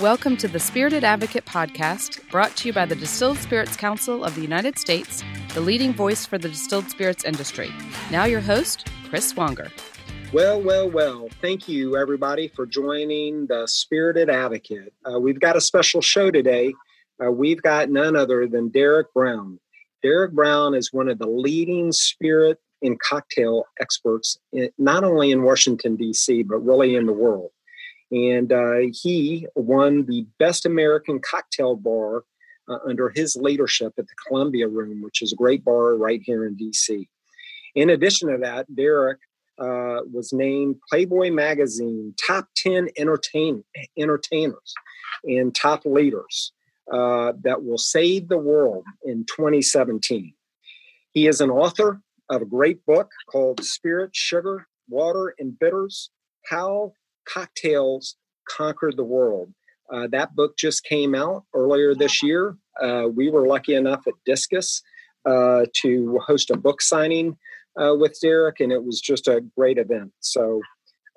Welcome to the Spirited Advocate podcast, brought to you by the Distilled Spirits Council of the United States, the leading voice for the distilled spirits industry. Now, your host, Chris Swanger. Well, well, well. Thank you, everybody, for joining the Spirited Advocate. Uh, we've got a special show today. Uh, we've got none other than Derek Brown. Derek Brown is one of the leading spirit and cocktail experts, in, not only in Washington, D.C., but really in the world and uh, he won the Best American Cocktail Bar uh, under his leadership at the Columbia Room, which is a great bar right here in DC. In addition to that, Derek uh, was named Playboy Magazine Top 10 entertain- Entertainers and Top Leaders uh, that will save the world in 2017. He is an author of a great book called Spirit, Sugar, Water, and Bitters How Cocktails Conquered the World. Uh, that book just came out earlier this year. Uh, we were lucky enough at Discus uh, to host a book signing uh, with Derek, and it was just a great event. So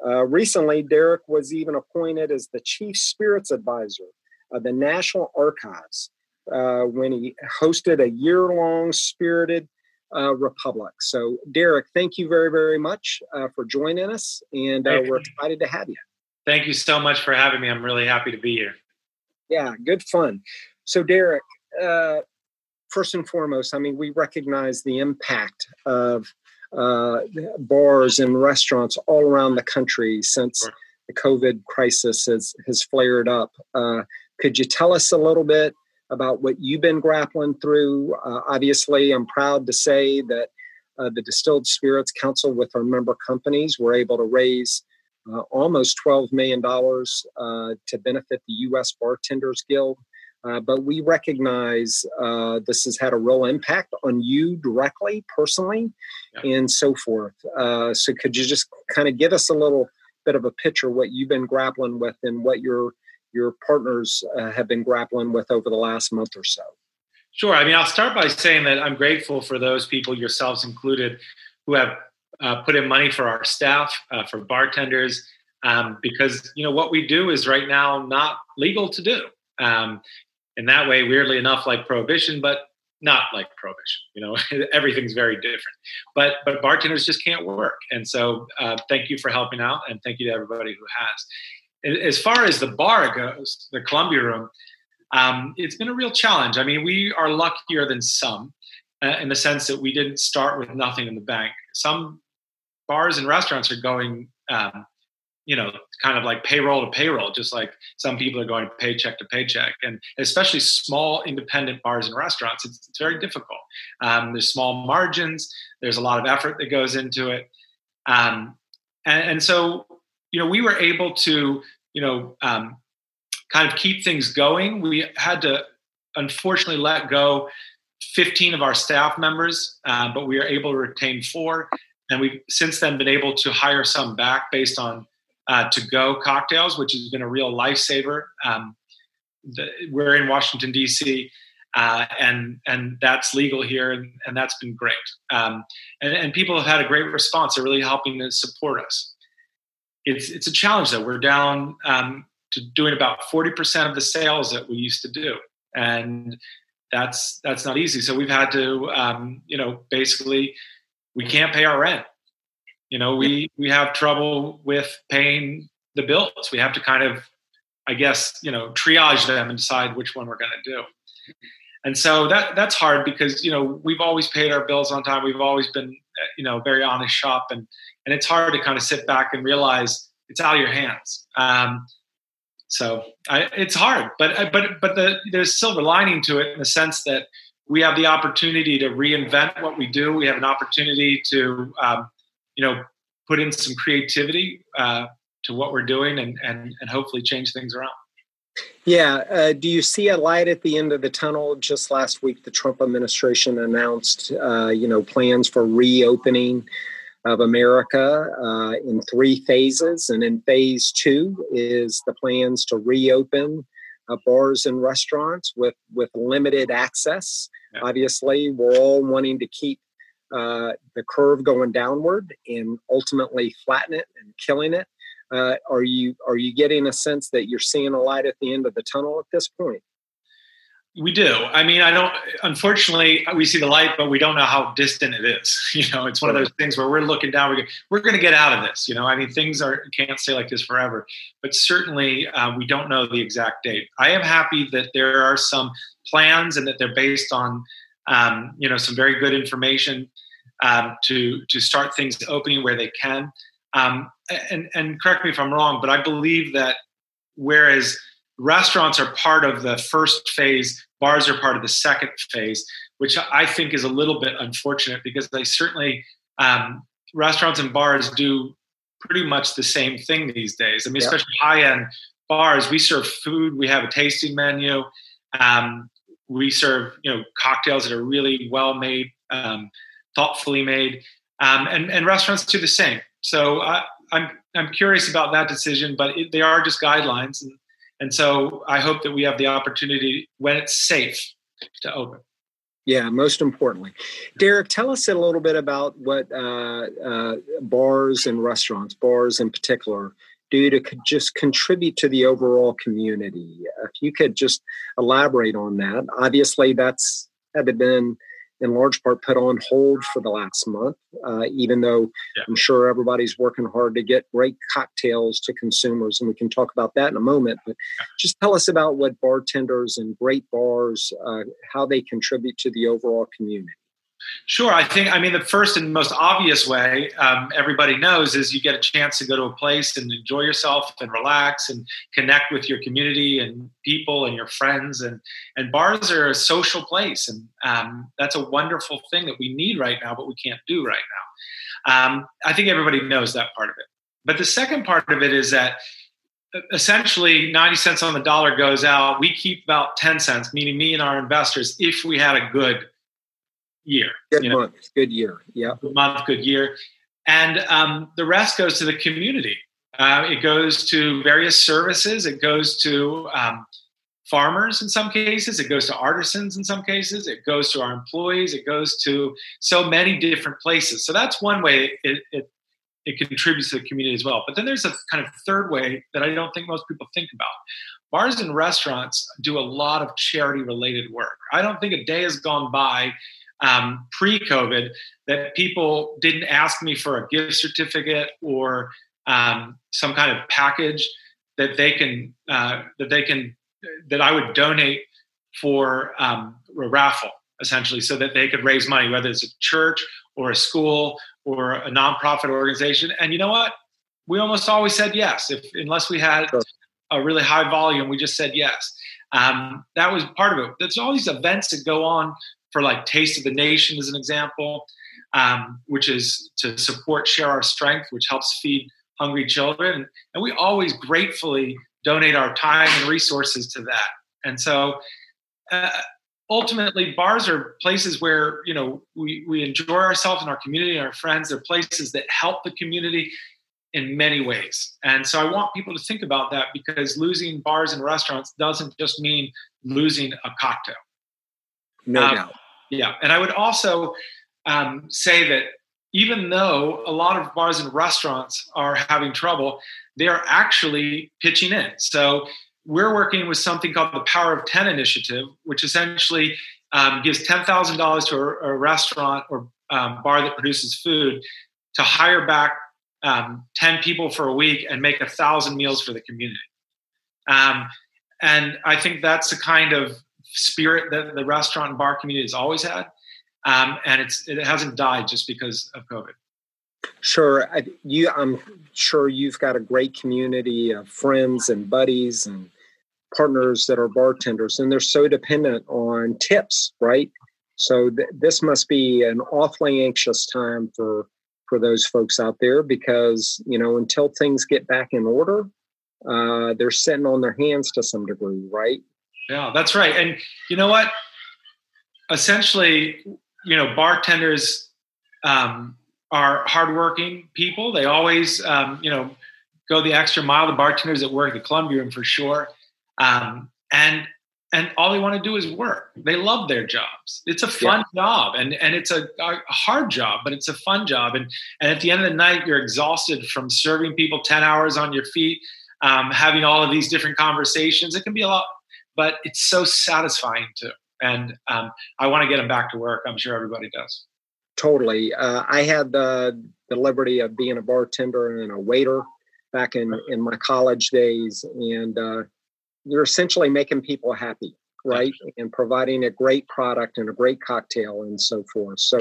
uh, recently, Derek was even appointed as the Chief Spirits Advisor of the National Archives uh, when he hosted a year long spirited uh, Republic. So, Derek, thank you very, very much uh, for joining us, and uh, we're excited to have you. Thank you so much for having me. I'm really happy to be here. Yeah, good fun. So, Derek, uh, first and foremost, I mean, we recognize the impact of uh, bars and restaurants all around the country since sure. the COVID crisis has, has flared up. Uh, could you tell us a little bit about what you've been grappling through. Uh, obviously, I'm proud to say that uh, the Distilled Spirits Council, with our member companies, were able to raise uh, almost $12 million uh, to benefit the U.S. Bartenders Guild. Uh, but we recognize uh, this has had a real impact on you directly, personally, yeah. and so forth. so, could you just kind of give us a little bit of a picture what you've been grappling with and what you're your partners uh, have been grappling with over the last month or so? Sure. I mean, I'll start by saying that I'm grateful for those people, yourselves included, who have uh, put in money for our staff, uh, for bartenders, um, because you know what we do is right now not legal to do. Um, in that way, weirdly enough, like prohibition, but not like prohibition. You know, everything's very different. But but bartenders just can't work, and so uh, thank you for helping out, and thank you to everybody who has as far as the bar goes, the Columbia Room, um, it's been a real challenge. I mean, we are luckier than some uh, in the sense that we didn't start with nothing in the bank. Some bars and restaurants are going, um, you know, kind of like payroll to payroll, just like some people are going paycheck to paycheck. And especially small independent bars and restaurants, it's, it's very difficult. Um, there's small margins, there's a lot of effort that goes into it. Um, and, and so you know, we were able to, you know, um, kind of keep things going. We had to, unfortunately, let go 15 of our staff members, uh, but we were able to retain four. And we've since then been able to hire some back based on uh, to go cocktails, which has been a real lifesaver. Um, the, we're in Washington, D.C. Uh, and and that's legal here, and, and that's been great. Um, and, and, people have had a great response. They're really helping to support us it's it's a challenge though. We're down um, to doing about forty percent of the sales that we used to do, and that's that's not easy. So we've had to, um, you know, basically, we can't pay our rent. You know, we we have trouble with paying the bills. We have to kind of, I guess, you know, triage them and decide which one we're going to do. And so that that's hard because you know we've always paid our bills on time. We've always been, you know, very honest shop, and and it's hard to kind of sit back and realize it's out of your hands. Um, so I, it's hard, but but but the, there's silver lining to it in the sense that we have the opportunity to reinvent what we do. We have an opportunity to um, you know put in some creativity uh, to what we're doing and and and hopefully change things around. Yeah. Uh, do you see a light at the end of the tunnel? Just last week, the Trump administration announced, uh, you know, plans for reopening of America uh, in three phases. And in phase two is the plans to reopen uh, bars and restaurants with, with limited access. Yeah. Obviously, we're all wanting to keep uh, the curve going downward and ultimately flatten it and killing it. Uh, are you are you getting a sense that you're seeing a light at the end of the tunnel at this point? We do. I mean, I don't. Unfortunately, we see the light, but we don't know how distant it is. You know, it's one of those things where we're looking down. We're we're going to get out of this. You know, I mean, things are can't stay like this forever. But certainly, uh, we don't know the exact date. I am happy that there are some plans and that they're based on, um, you know, some very good information um, to to start things opening where they can. Um, and and correct me if I'm wrong, but I believe that whereas restaurants are part of the first phase, bars are part of the second phase, which I think is a little bit unfortunate because they certainly um, restaurants and bars do pretty much the same thing these days. I mean, especially high end bars, we serve food, we have a tasting menu. Um, we serve, you know, cocktails that are really well made, um, thoughtfully made, um, and, and restaurants do the same. So I, I'm I'm curious about that decision, but it, they are just guidelines, and and so I hope that we have the opportunity when it's safe to open. Yeah, most importantly, Derek, tell us a little bit about what uh, uh, bars and restaurants, bars in particular, do to just contribute to the overall community. If you could just elaborate on that. Obviously, that's had been in large part put on hold for the last month, uh, even though yeah. I'm sure everybody's working hard to get great cocktails to consumers. And we can talk about that in a moment. But just tell us about what bartenders and great bars, uh, how they contribute to the overall community. Sure. I think, I mean, the first and most obvious way um, everybody knows is you get a chance to go to a place and enjoy yourself and relax and connect with your community and people and your friends. And, and bars are a social place. And um, that's a wonderful thing that we need right now, but we can't do right now. Um, I think everybody knows that part of it. But the second part of it is that essentially 90 cents on the dollar goes out. We keep about 10 cents, meaning me and our investors, if we had a good year. Good month, know, good year. Yeah. Good month, good year. And um, the rest goes to the community. Uh, it goes to various services. It goes to um, farmers in some cases. It goes to artisans in some cases. It goes to our employees. It goes to so many different places. So that's one way it, it, it contributes to the community as well. But then there's a kind of third way that I don't think most people think about. Bars and restaurants do a lot of charity related work. I don't think a day has gone by um, pre-COVID that people didn't ask me for a gift certificate or um, some kind of package that they can uh, that they can that I would donate for um, a raffle essentially so that they could raise money whether it's a church or a school or a nonprofit organization. And you know what? We almost always said yes if unless we had a really high volume we just said yes. Um, that was part of it. There's all these events that go on for like Taste of the Nation as an example, um, which is to support Share Our Strength, which helps feed hungry children. And we always gratefully donate our time and resources to that. And so uh, ultimately bars are places where, you know, we, we enjoy ourselves and our community and our friends. They're places that help the community in many ways. And so I want people to think about that because losing bars and restaurants doesn't just mean losing a cocktail. No um, doubt. Yeah, and I would also um, say that even though a lot of bars and restaurants are having trouble, they are actually pitching in. So we're working with something called the Power of 10 initiative, which essentially um, gives $10,000 to a, a, restaurant or um, bar that produces food to hire back um, 10 people for a week and make a thousand meals for the community. Um, and I think that's the kind of spirit that the restaurant and bar community has always had, um, and it's it hasn't died just because of COVID. Sure, I, you. I'm sure you've got a great community of friends and buddies and partners that are bartenders, and they're so dependent on tips, right? So th- this must be an awfully anxious time for for those folks out there because you know until things get back in order, uh, they're sitting on their hands to some degree, right? Yeah, that's right. And you know what? Essentially, you know, bartenders um, are hardworking people. They always, um, you know, go the extra mile. The bartenders that work at the Columbia Room for sure. Um, and and all they want to do is work. They love their jobs. It's a fun yeah. job, and and it's a, a, hard job, but it's a fun job. And and at the end of the night, you're exhausted from serving people ten hours on your feet, um, having all of these different conversations. It can be a lot, but it's so satisfying too. And um, I want to get them back to work. I'm sure everybody does. Totally. Uh, I had the the liberty of being a bartender and a waiter back in in my college days, and uh, you're essentially making people happy right and providing a great product and a great cocktail and so forth so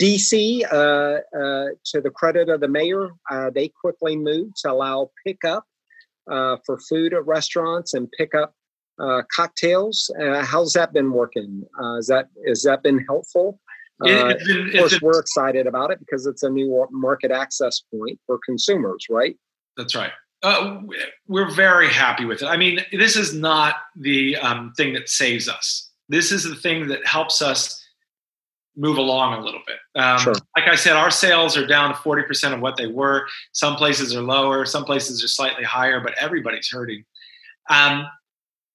dc uh, uh, to the credit of the mayor uh, they quickly moved to allow pickup uh, for food at restaurants and pick up uh, cocktails uh, how's that been working Uh, is that has that been helpful it, been, of course we're excited about it because it's a new market access point for consumers right that's right uh, we're very happy with it. I mean, this is not the um, thing that saves us. This is the thing that helps us move along a little bit. Um, sure. Like I said, our sales are down to 40% of what they were. Some places are lower, some places are slightly higher, but everybody's hurting. Um,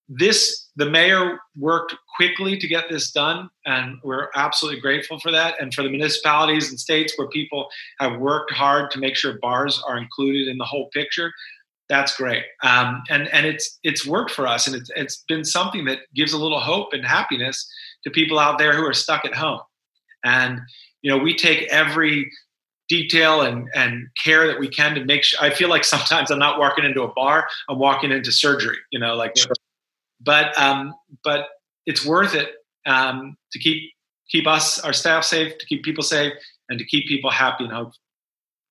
this, the mayor worked quickly to get this done, and we're absolutely grateful for that. And for the municipalities and states where people have worked hard to make sure bars are included in the whole picture, that's great. Um, and and it's it's worked for us, and it's it's been something that gives a little hope and happiness to people out there who are stuck at home. And you know, we take every detail and and care that we can to make sure. I feel like sometimes I'm not walking into a bar; I'm walking into surgery. You know, like. Sure. But um, but it's worth it um, to keep keep us our staff safe, to keep people safe, and to keep people happy and hopeful.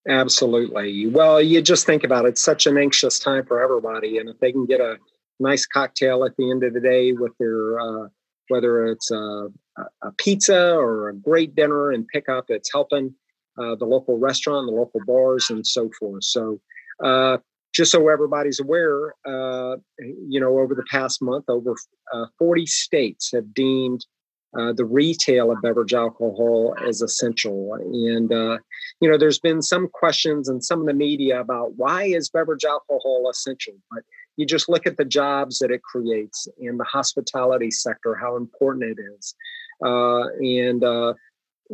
Absolutely. Well, you just think about it, it's such an anxious time for everybody. And if they can get a nice cocktail at the end of the day with their, uh, whether it's a, a, pizza or a great dinner and pick up, it's helping uh, the local restaurant, the local bars, and so forth. So, uh, just so everybody's aware, uh, you know, over the past month, over uh, 40 states have deemed uh, the retail of beverage alcohol as essential. And, uh, you know, there's been some questions in some of the media about why is beverage alcohol essential? But you just look at the jobs that it creates in the hospitality sector, how important it is. Uh, and, uh,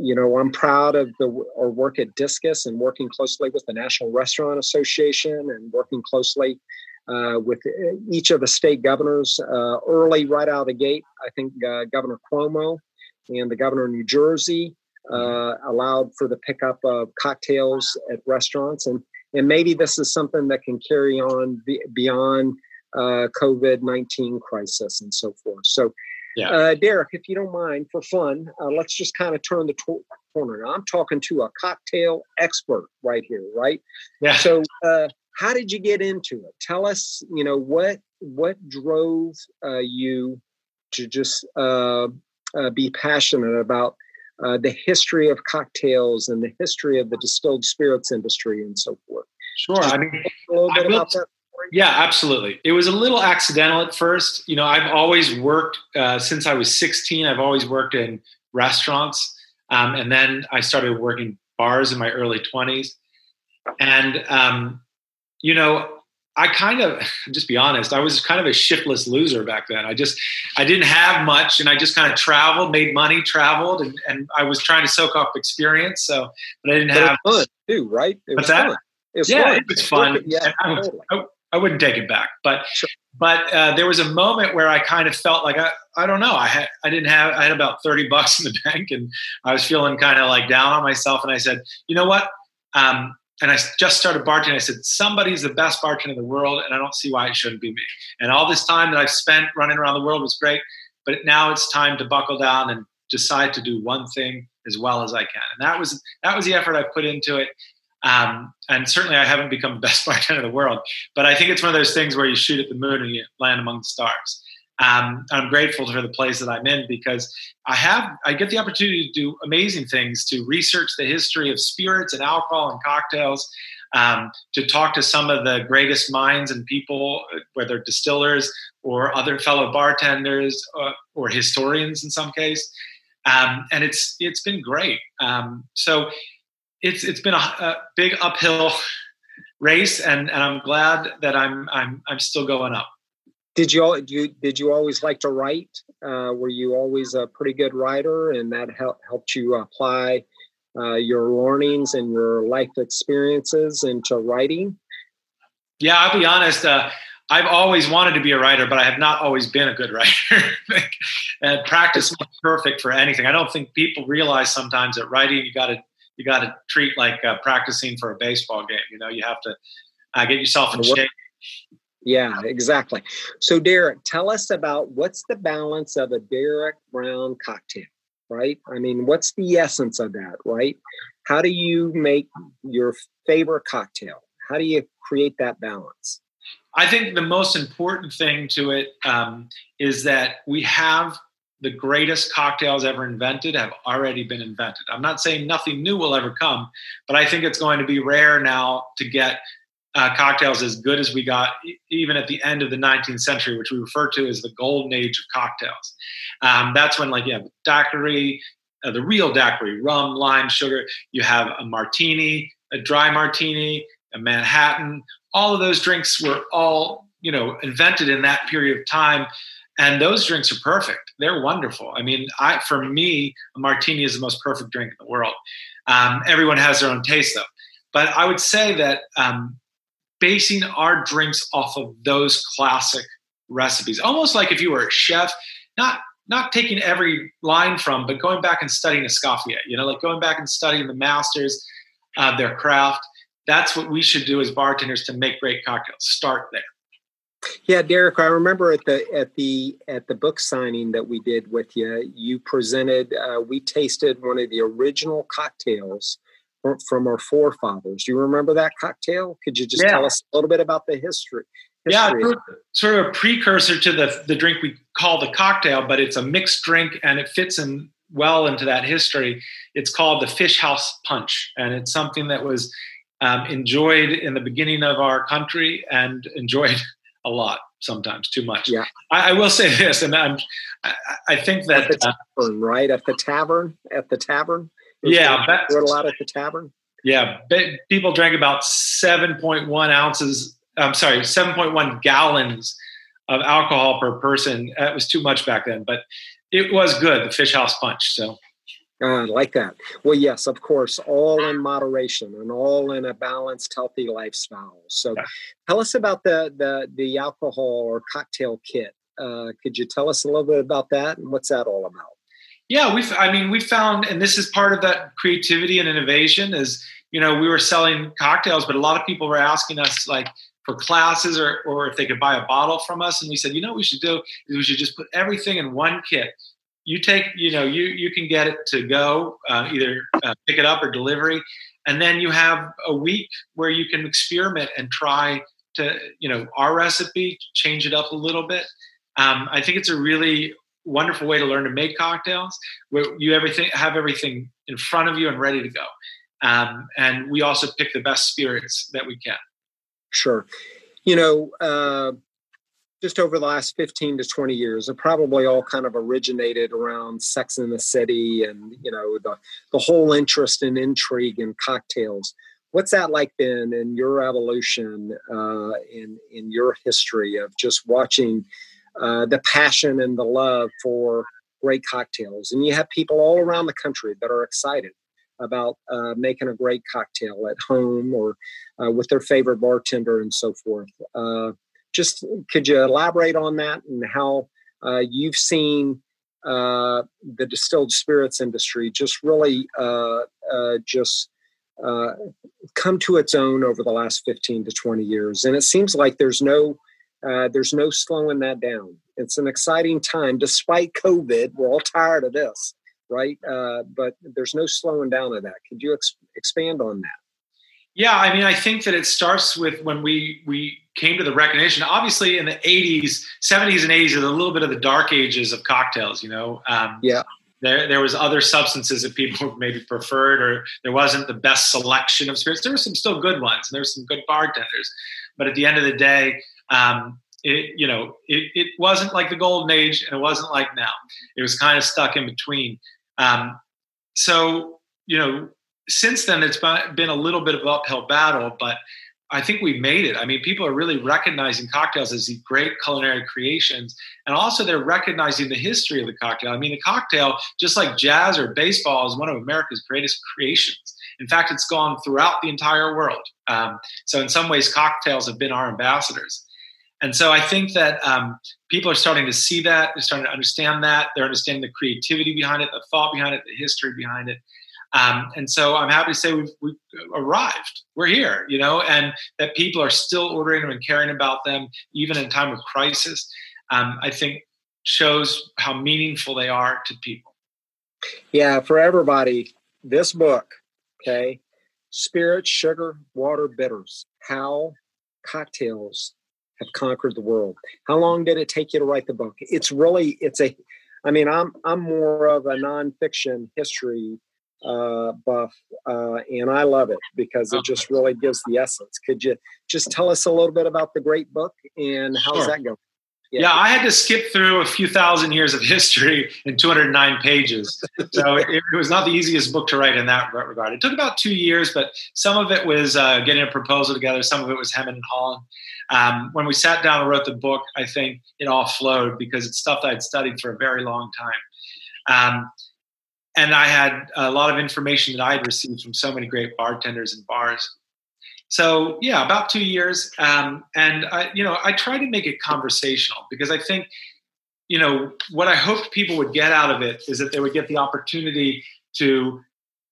you know, I'm proud of the our work at Discus and working closely with the National Restaurant Association and working closely uh, with uh, each of the state governors uh, early, right out of the gate. I think uh, Governor Cuomo and the governor of New Jersey mm-hmm. uh, allowed for the pickup of cocktails at restaurants, and and maybe this is something that can carry on beyond uh, COVID nineteen crisis and so forth. So. Yeah. Derek, if you don't mind, for fun, let's just kind of turn the to- corner. Now, I'm talking to a cocktail expert right here, right? Yeah. So, how did you get into it tell us you know what what drove uh, you to just uh, uh, be passionate about uh, the history of cocktails and the history of the distilled spirits industry and so forth sure just i mean a little bit about that yeah absolutely it was a little accidental at first you know i've always worked uh, since i was 16 i've always worked in restaurants um, and then i started working bars in my early 20s and um, you know, I kind of just be honest, I was kind of a shiftless loser back then. I just I didn't have much and I just kind of traveled, made money, traveled and, and I was trying to soak up experience. So but I didn't but have fun too, right? It What's that? It was yeah, fun. it was fun. Yeah, I. I, wouldn't take it back. But sure. but uh, there was a moment where I kind of felt like I, I don't know. I had I didn't have I had about 30 bucks in the bank and I was feeling kind of like down on myself and I said, you know what? Um, and I just started bartending. I said, somebody's the best bartender in the world, and I don't see why it shouldn't be me. And all this time that I've spent running around the world was great, but now it's time to buckle down and decide to do one thing as well as I can. And that was that was the effort I put into it. Um, and certainly, I haven't become the best bartender in the world, but I think it's one of those things where you shoot at the moon and you land among the stars. Um, I'm grateful for the place that I'm in because I have I get the opportunity to do amazing things to research the history of spirits and alcohol and cocktails, um, to talk to some of the greatest minds and people, whether distillers or other fellow bartenders or, uh, or historians in some case, um, and it's it's been great. Um, so it's it's been a, a big uphill race, and, and I'm glad that I'm I'm I'm still going up Did you, did you did you always like to write? Uh, were you always a pretty good writer, and that help, helped you apply uh, your learnings and your life experiences into writing? Yeah, I'll be honest. Uh, I've always wanted to be a writer, but I have not always been a good writer. and practice makes perfect for anything. I don't think people realize sometimes that writing you got to you got to treat like uh, practicing for a baseball game. You know, you have to uh, get yourself in shape. Yeah, exactly. So, Derek, tell us about what's the balance of a Derek Brown cocktail, right? I mean, what's the essence of that, right? How do you make your favorite cocktail? How do you create that balance? I think the most important thing to it um, is that we have the greatest cocktails ever invented have already been invented. I'm not saying nothing new will ever come, but I think it's going to be rare now to get uh, cocktails as good as we got even at the end of the 19th century, which we refer to as the golden age of cocktails. Um, that's when, like, you have daiquiri, uh, the real daiquiri, rum, lime, sugar. You have a martini, a dry martini, a Manhattan. All of those drinks were all, you know, invented in that period of time and those drinks are perfect. They're wonderful. I mean, I for me, a martini is the most perfect drink in the world. Um, everyone has their own taste, though. But I would say that um, basing our drinks off of those classic recipes, almost like if you were a chef, not not taking every line from, but going back and studying Escoffier. You know, like going back and studying the masters of their craft. That's what we should do as bartenders to make great cocktails. Start there. Yeah, Derek, I remember at the at the at the book signing that we did with you, you presented. Uh, we tasted one of the original cocktails from, from our forefathers. Do you remember that cocktail? Could you just yeah. tell us a little bit about the history? history yeah, sort of a precursor to the the drink we call the cocktail, but it's a mixed drink and it fits in well into that history. It's called the Fish House Punch, and it's something that was um, enjoyed in the beginning of our country and enjoyed a lot sometimes too much. Yeah. I, I will say this and i'm i, I think that at uh, tavern, uh, right? At the tavern? At the tavern? Yeah a lot at the tavern? Yeah people drank about 7.1 ounces i'm sorry 7.1 gallons of alcohol per person. That was too much back then but it was good the fish house punch so uh, like that. Well, yes, of course, all in moderation and all in a balanced, healthy lifestyle. So, yeah. tell us about the the the alcohol or cocktail kit. Uh, could you tell us a little bit about that and what's that all about? Yeah, we. I mean, we found, and this is part of that creativity and innovation. Is you know, we were selling cocktails, but a lot of people were asking us like for classes or or if they could buy a bottle from us, and we said, you know, what we should do is we should just put everything in one kit you take you know you you can get it to go uh, either uh, pick it up or delivery. And then you have a week where you can experiment and try to you know our recipe change it up a little bit. Um, i think it's a really wonderful way to learn to make cocktails. Where you everything have everything in front of you and ready to go. Um, and we also pick the best spirits that we can. Sure. You know uh, just over the last 15 to 20 years have probably all kind of originated around sex in the city and you know the, the whole interest in intrigue and cocktails. What's that like been in your evolution uh, in in your history of just watching uh, the passion and the love for great cocktails? And you have people all around the country that are excited about uh, making a great cocktail at home or uh, with their favorite bartender and so forth. Uh, just could you elaborate on that and how uh, you've seen uh, the distilled spirits industry just really uh, uh just uh, come to its own over the last 15 to 20 years? And it seems like there's no uh, there's no slowing that down. It's an exciting time despite covid. We're all tired of this right? But there's no slowing down of that. Could you ex- expand on that yeah, I mean, I think that it starts with when we we came to the recognition. Obviously, in the '80s, '70s, and '80s are a little bit of the dark ages of cocktails. You know, um, yeah. There, there was other substances that people maybe preferred, or there wasn't the best selection of spirits. There were some still good ones, and there were some good bartenders, but at the end of the day, um, it you know it, it wasn't like the golden age, and it wasn't like now. It was kind of stuck in between. Um, so you know since then, it's been a little bit of uphill battle, but I think we made it. I mean, people are really recognizing cocktails as these great culinary creations, and also they're recognizing the history of the cocktail. I mean, the cocktail, just like jazz or baseball, is one of America's greatest creations. In fact, it's gone throughout the entire world. Um, so, in some ways, cocktails have been our ambassadors. And so, I think that um, people are starting to see that. They're starting to understand that. They're understanding the creativity behind it, the thought behind it, the history behind it. Um, and so I'm happy to say we've, we've, arrived. We're here, you know, and that people are still ordering them and caring about them, even in time of crisis. Um, I think shows how meaningful they are to people. Yeah, for everybody, this book, okay, Spirit, Sugar, Water, Bitters, How Cocktails Have Conquered the World. How long did it take you to write the book? It's really, it's a, I mean, I'm I'm more of a nonfiction history uh, buff, uh, and I love it because it just really gives the essence. Could you just tell us a little bit about the great book and how's sure. that going? Yeah. yeah. I had to skip through a few thousand years of history in 209 pages. So it, it, was not the easiest book to write in that regard. It took about two years, but some of it was uh, getting a proposal together, some of it was hemming and hawing. Um, when we sat down and wrote the book, I think it all flowed because it's stuff that I'd studied for a very long time. Um, and I had a lot of information that I had received from so many great bartenders and bars. So yeah, about two years, um, and I, you know, I try to make it conversational because I think, you know, what I hoped people would get out of it is that they would get the opportunity to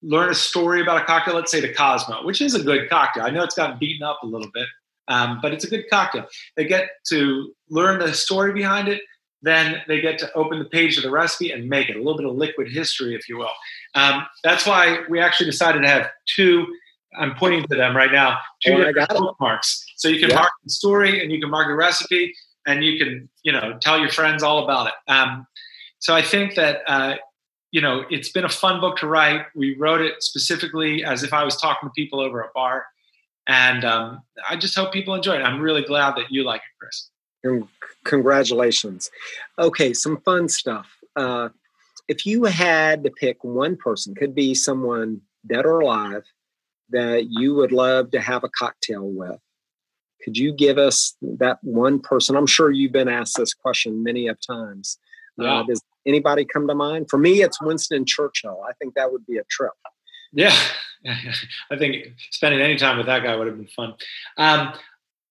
learn a story about a cocktail. Let's say the Cosmo, which is a good cocktail. I know it's gotten beaten up a little bit, um, but it's a good cocktail. They get to learn the story behind it, then they get to open the page of the recipe and make it a little bit of liquid history, if you will. Um, that's why we actually decided to have two. I'm pointing to them right now. Two oh, different bookmarks, so you can yeah. mark the story and you can mark the recipe, and you can you know tell your friends all about it. Um, so I think that uh, you know it's been a fun book to write. We wrote it specifically as if I was talking to people over a bar, and um, I just hope people enjoy it. I'm really glad that you like it, Chris. Congratulations. Okay, some fun stuff. Uh, if you had to pick one person, could be someone dead or alive, that you would love to have a cocktail with, could you give us that one person? I'm sure you've been asked this question many of times. Uh, yeah. Uh, does anybody come to mind? For me, it's Winston Churchill. I think that would be a trip. Yeah, I think spending any time with that guy would have been fun. Um,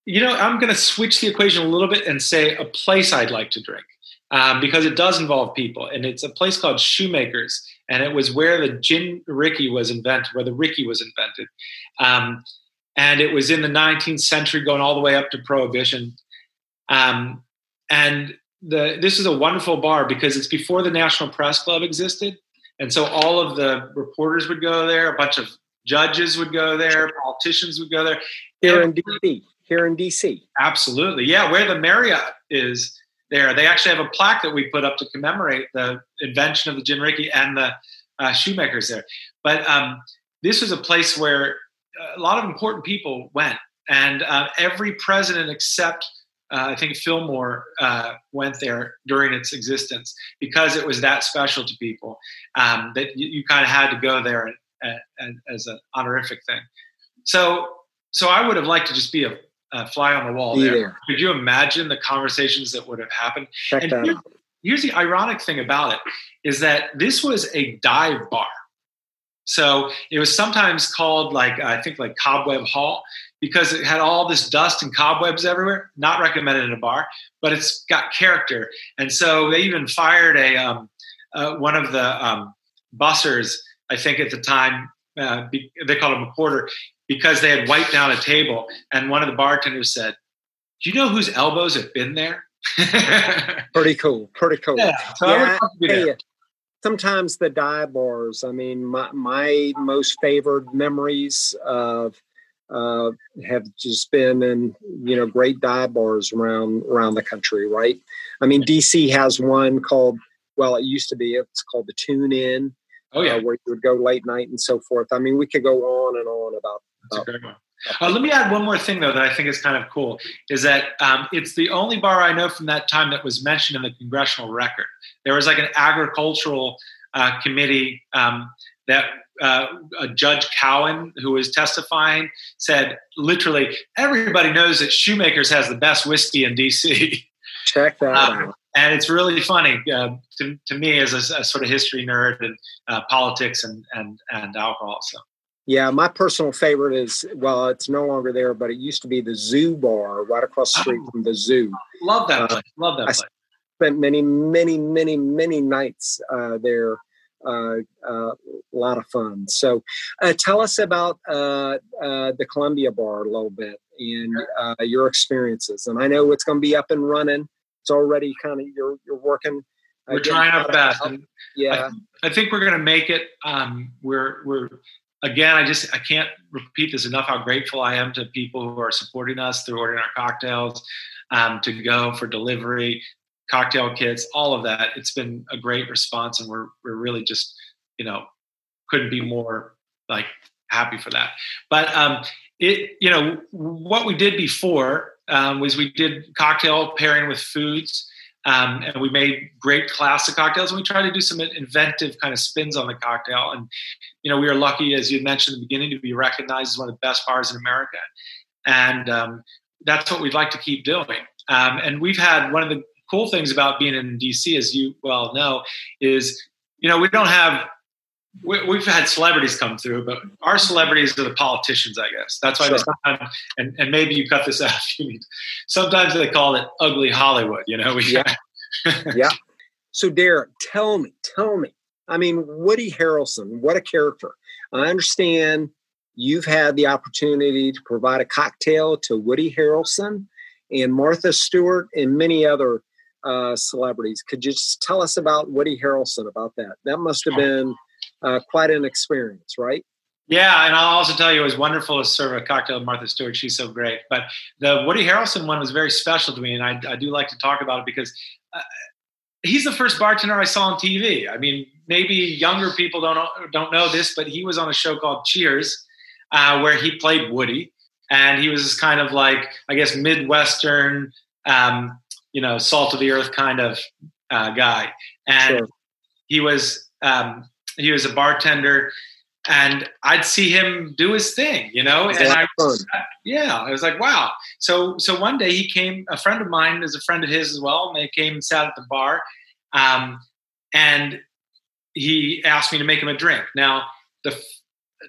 you know, I'm going to switch the equation a little bit and say a place I'd like to drink um, because it does involve people. And it's a place called Shoomaker's. And it was where the gin Rickey was invented, where the Rickey was invented. Um, and it was in the 19th century, going all the way up to Prohibition. Um, and the, this is a wonderful bar because it's before the National Press Club existed. And so all of the reporters would go there, a bunch of judges would go there, politicians would go there. Here in DC here in DC. Absolutely. Yeah, where the Marriott is there. They actually have a plaque that we put up to commemorate the invention of the gin Rickey and the uh, Shoomaker's there. But um, this was a place where a lot of important people went. And uh, every president except uh, I think Fillmore uh, went there during its existence because it was that special to people um, that you, you kind of had to go there and, and, as an honorific thing. So, so I would have liked to just be a uh, fly on the wall there. there. Could you imagine the conversations that would have happened? Check and here's, here's the ironic thing about it is that this was a dive bar. So it was sometimes called like I think like Cobweb Hall because it had all this dust and cobwebs everywhere. Not recommended in a bar, but it's got character. And so they even fired a um, uh, one of the um, bussers, I think at the time. Uh, they called him a porter because they had wiped down a table. And one of the bartenders said, Do you know whose elbows have been there? pretty cool. Pretty cool. Yeah. So yeah, hey, sometimes the dive bars, I mean, my, my most favored memories of uh, have just been in you know great dive bars around around the country, right? I mean, DC has one called well, it used to be it's called the Tune Inn. Oh yeah, uh, where you would go late night and so forth. I mean, we could go on and on about that's a great one. Uh, let me add one more thing, though, that I think is kind of cool is that um, it's the only bar I know from that time that was mentioned in the congressional record. There was like an agricultural uh, committee um, that uh, Judge Cowan, who was testifying, said literally everybody knows that Shoomaker's has the best whiskey in DC. Check that um, out. And it's really funny uh, to, to me as a, a, sort of history nerd and uh, politics and, and, and alcohol. So. Yeah, my personal favorite is well, it's no longer there, but it used to be the Zoo Bar right across the street oh, from the zoo. Love that uh, place. Love that I place. Spent many, many, many, many nights uh, there. Uh, uh, a lot of fun. So, uh, tell us about uh, the Columbia Bar a little bit and your experiences. And I know it's going to be up and running. It's already kind of you're you're working. We're trying our best. yeah, I, I, think we're going to make it. Um, we're we're again, I just I can't repeat this enough. How grateful I am to people who are supporting us through ordering our cocktails, um, to go for delivery, cocktail kits, all of that. It's been a great response, and we're we're really just you know couldn't be more like happy for that. But um, it you know what we did before um, was we did cocktail pairing with foods. Um, and we made great classic cocktails and we tried to do some inventive kind of spins on the cocktail. And you know we were lucky as you mentioned in the beginning to be recognized as one of the best bars in america. And um, that's what we'd like to keep doing. Um, and we've had one of the cool things about being in dc as you well know is you know we don't have we, have had celebrities come through, but our celebrities are the politicians, I guess. That's why sure. sometimes, and, and maybe you cut this out if you need. Sometimes they call it ugly Hollywood, you know? We, yeah. yeah. So, Derek, tell me, tell me. I mean, Woody Harrelson, what a character. I understand you've had the opportunity to provide a cocktail to Woody Harrelson and Martha Stewart and many other uh, celebrities. Could you just tell us about Woody Harrelson about that? That must have been uh, quite an experience, right? Yeah, and I'll also tell you it was wonderful to serve a cocktail with Martha Stewart. She's so great. But the Woody Harrelson one was very special to me, and I, I do like to talk about it because uh, he's the first bartender I saw on TV. I mean, maybe younger people don't don't know this, but he was on a show called Cheers, uh, where he played Woody, and he was this kind of like I guess midwestern, um, you know, salt of the earth kind of uh, guy, and sure. he was. Um, he was a bartender and I'd see him do his thing, you know, and I, was, yeah, I was like, wow. So, so one day he came, a friend of mine is a friend of his as well. And they came and sat at the bar. Um, and he asked me to make him a drink. Now the,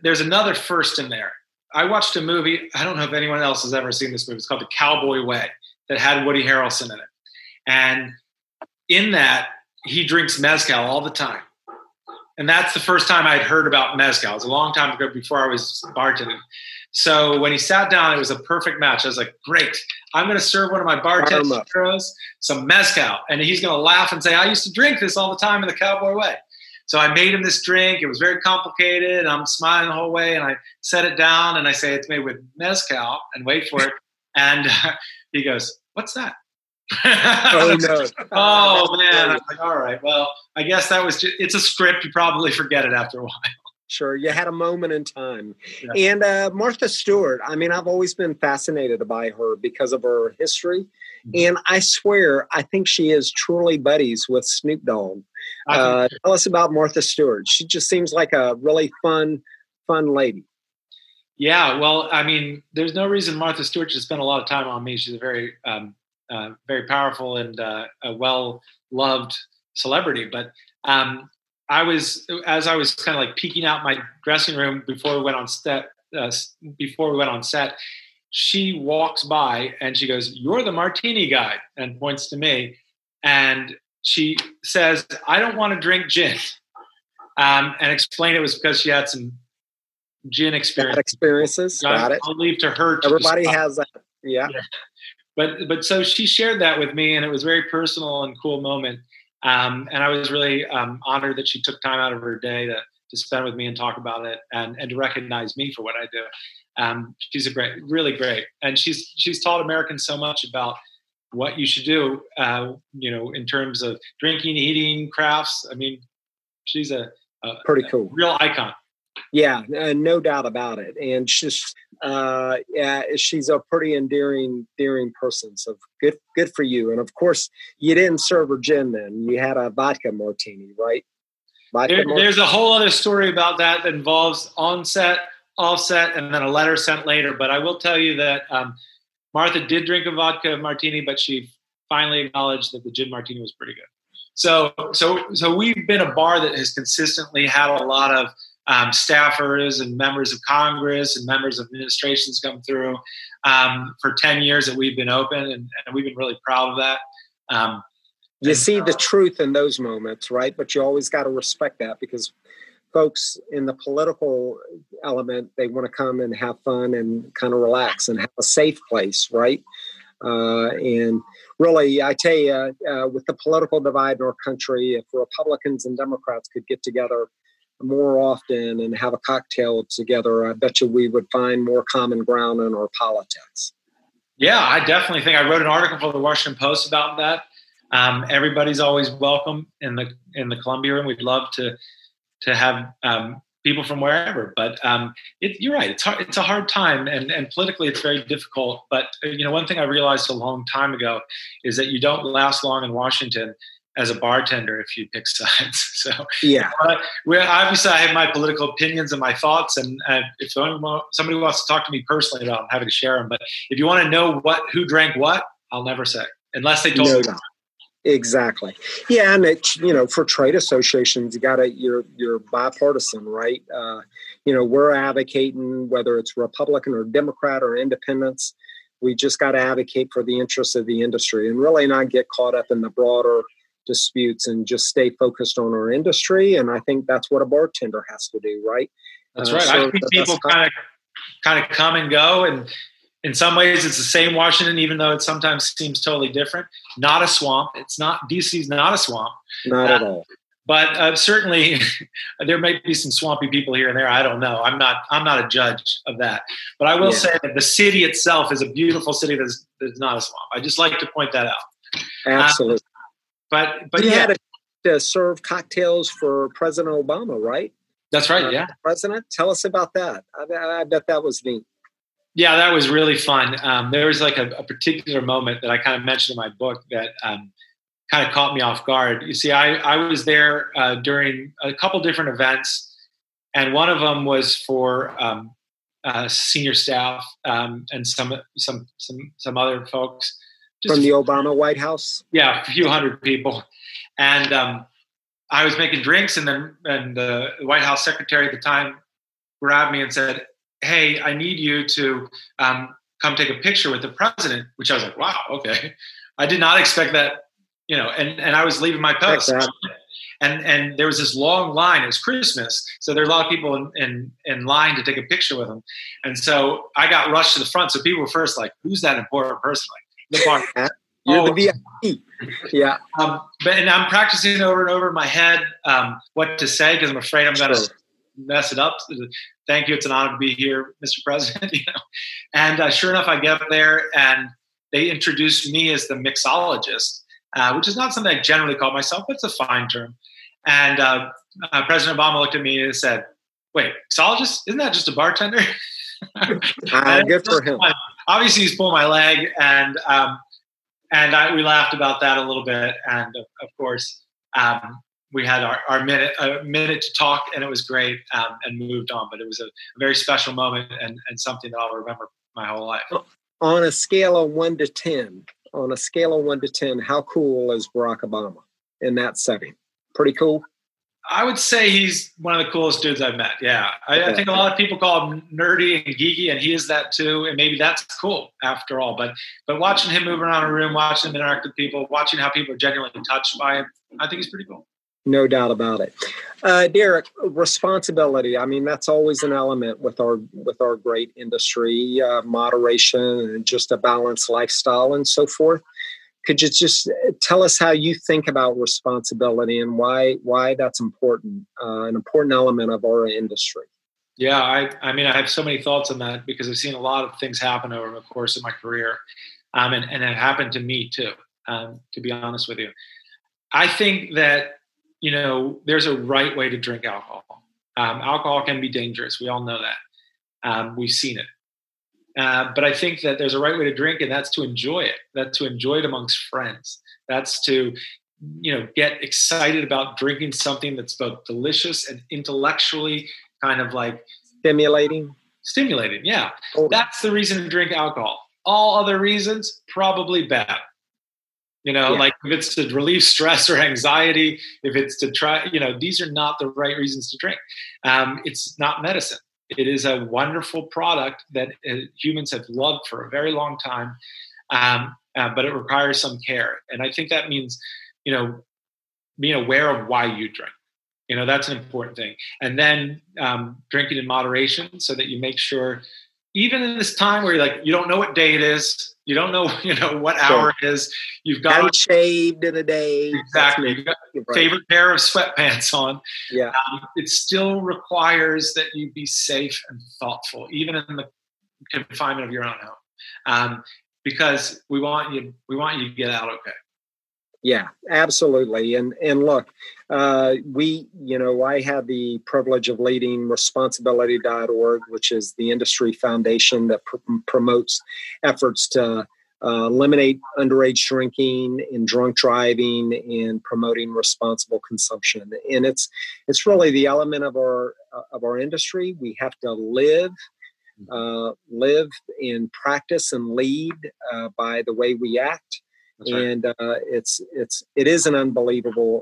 there's another first in there. I watched a movie. I don't know if anyone else has ever seen this movie. It's called The Cowboy Way that had Woody Harrelson in it. And in that, he drinks mezcal all the time and that's the first time I'd heard about mezcal. It was a long time ago before I was bartending. So when he sat down, it was a perfect match. I was like, "Great! I'm going to serve one of my bartenders some mezcal," and he's going to laugh and say, "I used to drink this all the time in the cowboy way." So I made him this drink. It was very complicated. I'm smiling the whole way, and I set it down and I say, "It's made with mezcal," and wait for it. and uh, he goes, "What's that?" Oh no! oh man! Like, all right. Well, I guess that was just, it's a script. You probably forget it after a while. Sure, you had a moment in time. Yeah. And uh, Martha Stewart, I mean, I've always been fascinated by her because of her history. Mm-hmm. And I swear, I think she is truly buddies with Snoop Dogg. Uh, tell us about Martha Stewart. She just seems like a really fun, fun lady. Yeah, well, I mean, there's no reason Martha Stewart should spend a lot of time on me. She's a very um, uh, very powerful and uh, a well loved celebrity. But um, I was, as I was kind of like peeking out my dressing room before we went on set, uh, before we went on set, she walks by and she goes, "You're the martini guy," and points to me, and she says, "I don't want to drink gin," um, and explained it was because she had some gin experience. experiences. Got it. I'll leave to her. To Everybody has that. Yeah. yeah but but so she shared that with me, and it was a very personal and cool moment. Um, and I was really um, honored that she took time out of her day to to spend with me and talk about it, and and to recognize me for what I do. Um, she's a great, really great, and she's she's taught Americans so much about what you should do. Uh, you know, in terms of drinking, eating, crafts. I mean, she's a, a pretty cool, a real icon. Yeah, uh, no doubt about it. And she's uh, yeah, she's a pretty endearing, endearing person. So good, good for you. And of course, you didn't serve her gin then. You had a vodka martini, right? There, there's a whole other story about that that involves onset, offset, and then a letter sent later. But I will tell you that um, Martha did drink a vodka martini, but she finally acknowledged that the gin martini was pretty good. So, so, so we've been a bar that has consistently had a lot of um, staffers and members of Congress and members of administrations come through um, for 10 years that we've been open, and, and we've been really proud of that. Um, you see the truth in those moments, right? But you always got to respect that because folks in the political element, they want to come and have fun and kind of relax and have a safe place, right? Uh, and really, I tell you, uh, with the political divide in our country, if Republicans and Democrats could get together more often and have a cocktail together, I bet you we would find more common ground in our politics. Yeah, I definitely think I wrote an article for the Washington Post about that. Um, everybody's always welcome in the in the Columbia room. We'd love to to have um, people from wherever. But um, it, you're right; it's hard, it's a hard time, and and politically, it's very difficult. But you know, one thing I realized a long time ago is that you don't last long in Washington as a bartender if you pick sides. So yeah, but obviously I have my political opinions and my thoughts, and uh, if somebody wants to talk to me personally about, I'm happy to share them. But if you want to know what who drank what, I'll never say unless they told no, me. No. Exactly. Yeah, and it you know for trade associations, you got to you're you're bipartisan, right? Uh, you know we're advocating whether it's Republican or Democrat or Independents. We just got to advocate for the interests of the industry and really not get caught up in the broader disputes and just stay focused on our industry. And I think that's what a bartender has to do, right? That's uh, right. So I think people kind of kind of come and go, and in some ways it's the same Washington, even though it sometimes seems totally different. Not a swamp. It's not DC's not a swamp. Not uh, at all. But uh, certainly, there might be some swampy people here and there. I don't know. I'm not. I'm not a judge of that. But I will yeah. say that the city itself is a beautiful city that's, that's not a swamp. I just like to point that out. Absolutely. But but you yeah. had to serve cocktails for President Obama, right? That's right. Uh, yeah. President, tell us about that. I, I, bet that was neat. Yeah, that was really fun. Um, there was like a, a, particular moment that I kind of mentioned in my book that um, kind of caught me off guard. You see, I, I was there uh, during a couple different events, and one of them was for um, uh, senior staff um, and some some some some other folks from the Obama White House. Yeah, a few hundred people, and um, I was making drinks, and then and the White House secretary at the time grabbed me and said, "Hey, I need you to um, come take a picture with the president." Which I was like, "Wow, okay." I did not expect that, you know. And and I was leaving my post. and and there was this long line. It was Christmas, so there were a lot of people in, in, in line to take a picture with him. And so I got rushed to the front. So people were first like, "Who's that important person?" Like, the bar. You're oh, the VIP. Yeah. Um, but and I'm practicing over and over in my head um, what to say because I'm afraid I'm going to mess it up. Thank you. It's an honor to be here, Mr. President. you know, and uh, sure enough, I get up there and they introduced me as the mixologist, uh, which is not something I generally call myself, but it's a fine term. And uh, uh President Obama looked at me and said, "Wait, mixologist? Isn't that just a bartender?" uh, good for him. Fun obviously he's pulling my leg, and um, and I, we laughed about that a little bit, and of, of course. Um, we had our, our minute a minute to talk and it was great um, and moved on but it was a, a, very special moment and, and something that i'll remember my whole life on a scale of 1 to 10 on a scale of 1 to 10 how cool is barack obama in that setting pretty cool I would say he's one of the coolest dudes I've met. Yeah, I, I, think a lot of people call him nerdy and geeky, and he is that too. And maybe that's cool after all. But but watching him move around a room, watching him interact with people, watching how people are genuinely touched by him, I think he's pretty cool. No doubt about it, uh, Derek. Responsibility. I mean, that's always an element with our with our great industry. Uh, moderation and just a balanced lifestyle and so forth could you just uh, tell us how you think about responsibility and why why that's important uh, an important element of our industry? Yeah I, I mean i have so many thoughts on that because i've seen a lot of things happen over the course of my career um, and, and it happened to me too um, to be honest with you. I think that you know there's a right way to drink alcohol. Um, alcohol can be dangerous. We all know that. Um, we've seen it uh, but I think that there's a right way to drink, and that's to enjoy it. That's to enjoy it amongst friends. That's to you know get excited about drinking something that's both delicious and intellectually kind of like stimulating stimulating yeah that's the reason to drink alcohol all other reasons probably bad you know yeah. like if it's to relieve stress or anxiety if it's to try you know these are not the right reasons to drink um, it's not medicine it is a wonderful product that uh, humans have loved for a very long time um, uh, but it requires some care. And i think that means you know being aware of why you drink. You know that's an important thing. And then um, drinking in moderation so that you make sure even in this time where you're like you don't know what day it is. You don't know you know what hour it is. You've got Haven't shaved in a day. Exactly. You've got your favorite pair of sweatpants on. Yeah. Um, it still requires that you be safe and thoughtful even in the confinement of your own home. Um, because we want you we want you to get out okay yeah absolutely and and look uh, we you know i have the privilege of leading responsibility.org which is the industry foundation that pr- promotes efforts to uh, eliminate underage drinking and drunk driving and promoting responsible consumption and it's it's really the element of our of our industry we have to live mm-hmm. uh, live in practice and lead uh, by the way we act and uh, it's it's it is an unbelievable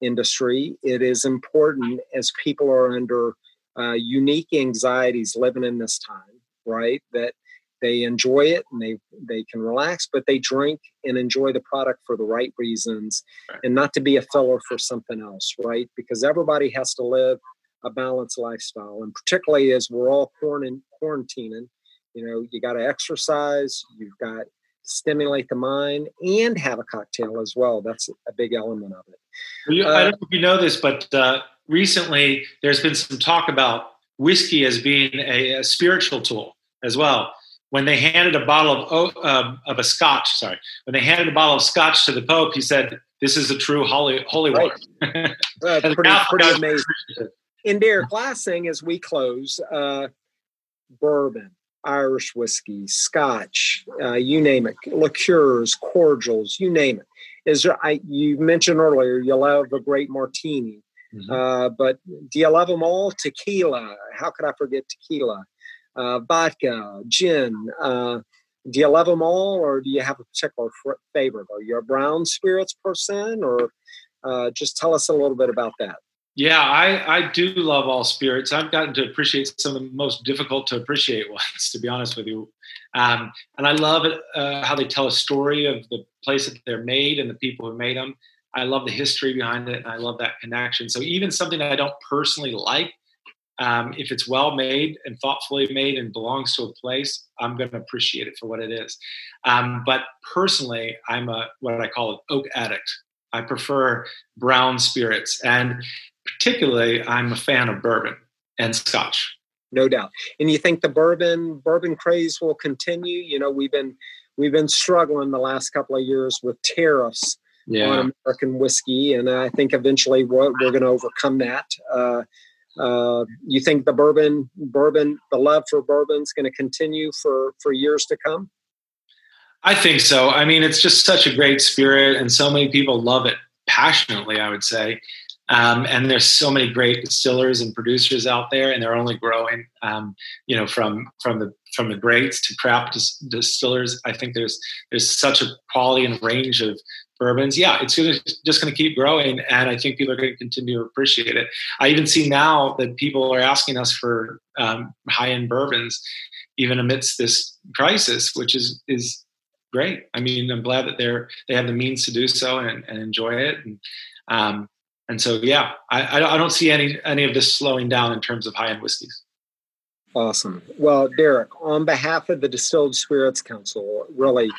industry. It is important as people are under uh, unique anxieties living in this time, right? That they enjoy it and they they can relax, but they drink and enjoy the product for the right reasons, right. and not to be a filler for something else, right? Because everybody has to live a balanced lifestyle, and particularly as we're all quarantining, you know, you got to exercise, you've got stimulate the mind and have a cocktail as well. That's a big element of it. Well, you, uh, I don't know if you know this, but uh, recently there's been some talk about whiskey as being a, a, spiritual tool as well. When they handed a bottle of uh, of a scotch, sorry, when they handed a bottle of scotch to the Pope, he said, "This is a true holy holy right. water." uh, pretty, pretty amazing. In last thing as we close, uh, bourbon Irish whiskey, Scotch, uh, you name it, liqueurs, cordials, you name it. Is there, I you mentioned earlier you love a great martini, mm-hmm. uh, but do you love them all? Tequila, how could I forget tequila? Uh, vodka, gin. Uh, do you love them all, or do you have a particular favorite? Are you a brown spirits person, or uh, just tell us a little bit about that? Yeah, I, I do love all spirits. I've gotten to appreciate some of the most difficult to appreciate ones, to be honest with you. Um, and I love it uh, how they tell a story of the place that they're made and the people who made them. I love the history behind it, and I love that connection. So even something that I don't personally like, um, if it's well made and thoughtfully made and belongs to a place, I'm going to appreciate it for what it is. Um, but personally, I'm a what I call an oak addict. I prefer brown spirits, and particularly, I'm a fan of bourbon and scotch. No doubt. And you think the bourbon bourbon craze will continue? You know, we've been we've been struggling the last couple of years with tariffs yeah. on American whiskey, and I think eventually we're, we're going to overcome that. Uh, uh, you think the bourbon, bourbon, the love for bourbon is going to continue for for years to come? I think so. I mean, it's just such a great spirit, and so many people love it passionately. I would say, um, and there's so many great distillers and producers out there, and they're only growing. Um, you know, from from the from the greats to craft dis- distillers. I think there's there's such a quality and range of bourbons. Yeah, it's gonna, just going to keep growing, and I think people are going to continue to appreciate it. I even see now that people are asking us for um, high end bourbons, even amidst this crisis, which is is great. I mean, I'm glad that they're they have the means to do so and, and enjoy it. And um, and so yeah I, I don't see any any of this slowing down in terms of high end whiskeys. Awesome. Well derek on behalf of the distilled spirits council really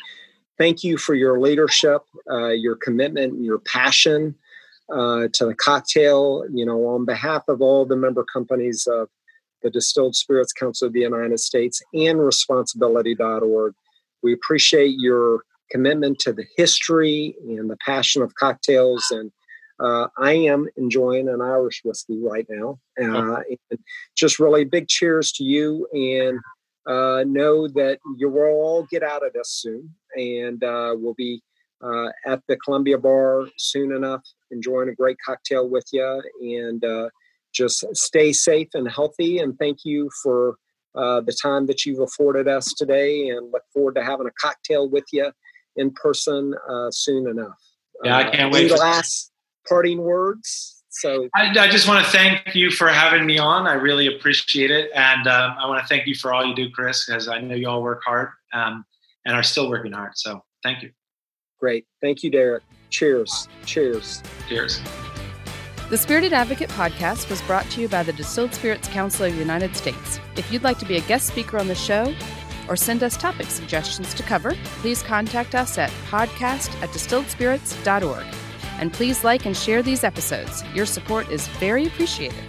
thank you for your leadership uh, your commitment and your passion uh, to the cocktail. You know on behalf of all the member companies of the distilled spirits council of the united states and responsibility.org we appreciate your commitment to the history and the passion of cocktails and uh, I am enjoying an Irish whiskey right now. Uh, and just really big cheers to you and uh, know that you will all get out of this soon and uh, we'll be uh, at the Columbia Bar soon enough, enjoying a great cocktail with you. And uh, just stay safe and healthy. And thank you for uh, the time that you've afforded us today. And look forward to having a cocktail with you in person uh, soon enough. Yeah, I can't wait. Last parting words? So I, I, just want to thank you for having me on. I really appreciate it, and um, I want to thank you for all you do, Chris, because I know you all work hard um, and are still working hard. So thank you. Great, thank you, Derek. Cheers. Cheers. Cheers. The Spirited Advocate podcast was brought to you by the Distilled Spirits Council of the United States. If you'd like to be a guest speaker on the show or send us topic suggestions to cover, please contact us at podcast at distilledspirits.org. And please like and share these episodes. Your support is very appreciated.